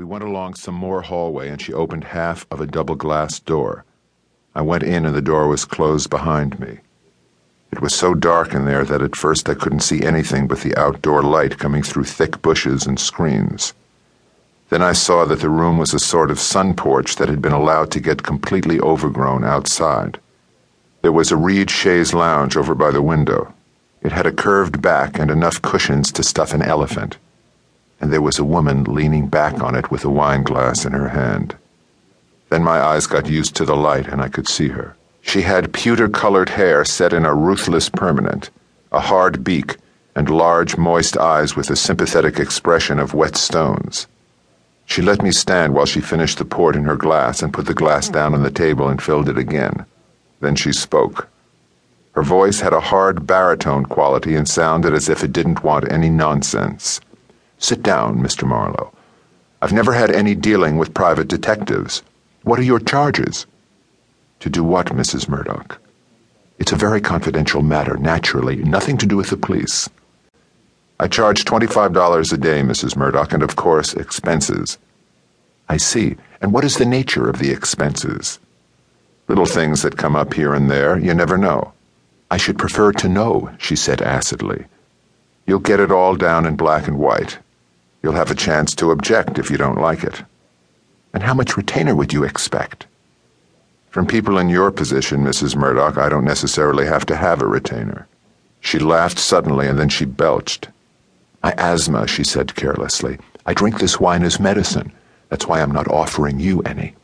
We went along some more hallway, and she opened half of a double glass door. I went in, and the door was closed behind me. It was so dark in there that at first I couldn't see anything but the outdoor light coming through thick bushes and screens. Then I saw that the room was a sort of sun porch that had been allowed to get completely overgrown outside. There was a reed chaise lounge over by the window. It had a curved back and enough cushions to stuff an elephant and there was a woman leaning back on it with a wine glass in her hand. Then my eyes got used to the light and I could see her. She had pewter colored hair set in a ruthless permanent, a hard beak, and large, moist eyes with a sympathetic expression of wet stones. She let me stand while she finished the port in her glass and put the glass down on the table and filled it again. Then she spoke. Her voice had a hard baritone quality and sounded as if it didn't want any nonsense. Sit down, Mr. Marlowe. I've never had any dealing with private detectives. What are your charges? To do what, Mrs. Murdoch? It's a very confidential matter, naturally, nothing to do with the police. I charge $25 a day, Mrs. Murdoch, and of course, expenses. I see. And what is the nature of the expenses? Little things that come up here and there, you never know. I should prefer to know, she said acidly. You'll get it all down in black and white. You'll have a chance to object if you don't like it. And how much retainer would you expect? From people in your position, Mrs. Murdoch, I don't necessarily have to have a retainer. She laughed suddenly and then she belched. My asthma, she said carelessly. I drink this wine as medicine. That's why I'm not offering you any.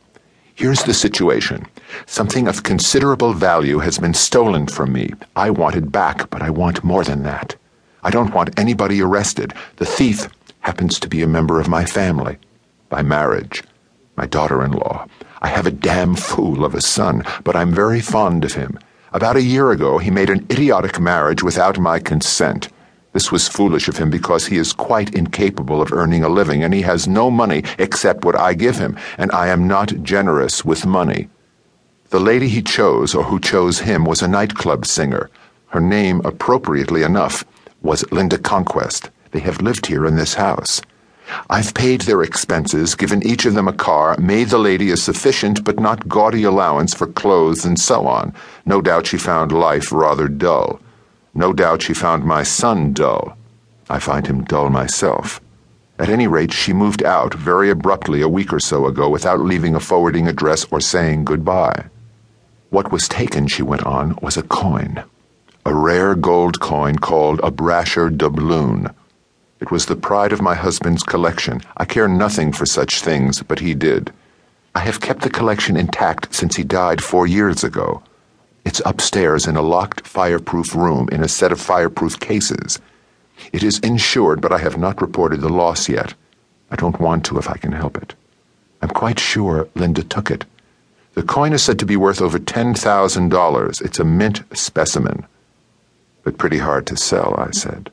Here's the situation. Something of considerable value has been stolen from me. I want it back, but I want more than that. I don't want anybody arrested. The thief happens to be a member of my family by marriage, my daughter in law. I have a damn fool of a son, but I'm very fond of him. About a year ago, he made an idiotic marriage without my consent. This was foolish of him because he is quite incapable of earning a living and he has no money except what I give him, and I am not generous with money. The lady he chose, or who chose him, was a nightclub singer. Her name, appropriately enough, was Linda Conquest. They have lived here in this house. I've paid their expenses, given each of them a car, made the lady a sufficient but not gaudy allowance for clothes and so on. No doubt she found life rather dull. No doubt she found my son dull. I find him dull myself. At any rate, she moved out very abruptly a week or so ago without leaving a forwarding address or saying goodbye. What was taken, she went on, was a coin. A rare gold coin called a Brasher doubloon. It was the pride of my husband's collection. I care nothing for such things, but he did. I have kept the collection intact since he died four years ago. It's upstairs in a locked fireproof room in a set of fireproof cases. It is insured, but I have not reported the loss yet. I don't want to if I can help it. I'm quite sure Linda took it. The coin is said to be worth over $10,000. It's a mint specimen. But pretty hard to sell, I said.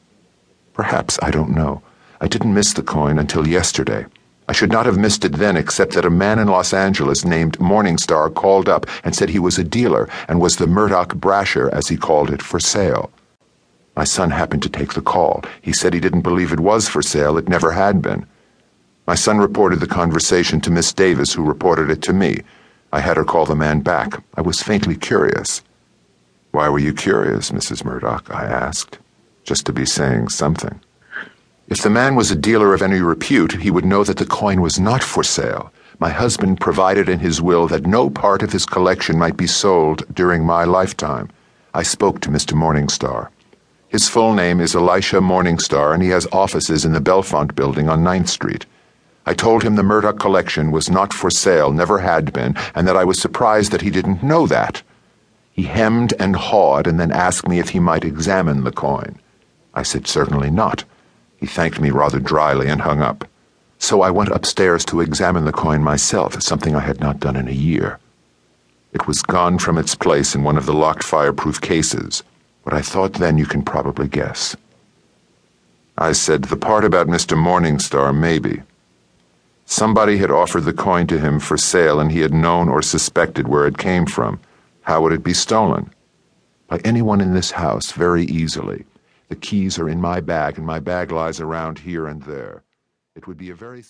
Perhaps, I don't know. I didn't miss the coin until yesterday. I should not have missed it then, except that a man in Los Angeles named Morningstar called up and said he was a dealer and was the Murdoch Brasher, as he called it, for sale. My son happened to take the call. He said he didn't believe it was for sale, it never had been. My son reported the conversation to Miss Davis, who reported it to me. I had her call the man back. I was faintly curious. Why were you curious, Mrs. Murdoch? I asked just to be saying something. If the man was a dealer of any repute, he would know that the coin was not for sale. My husband provided in his will that no part of his collection might be sold during my lifetime. I spoke to Mr. Morningstar. His full name is Elisha Morningstar, and he has offices in the Belfont building on Ninth Street. I told him the Murdoch collection was not for sale, never had been, and that I was surprised that he didn't know that. He hemmed and hawed and then asked me if he might examine the coin. I said, Certainly not. He thanked me rather dryly and hung up. So I went upstairs to examine the coin myself, something I had not done in a year. It was gone from its place in one of the locked fireproof cases. What I thought then you can probably guess. I said, The part about Mr. Morningstar, maybe. Somebody had offered the coin to him for sale and he had known or suspected where it came from. How would it be stolen? By anyone in this house, very easily. The keys are in my bag, and my bag lies around here and there. It would be a very simple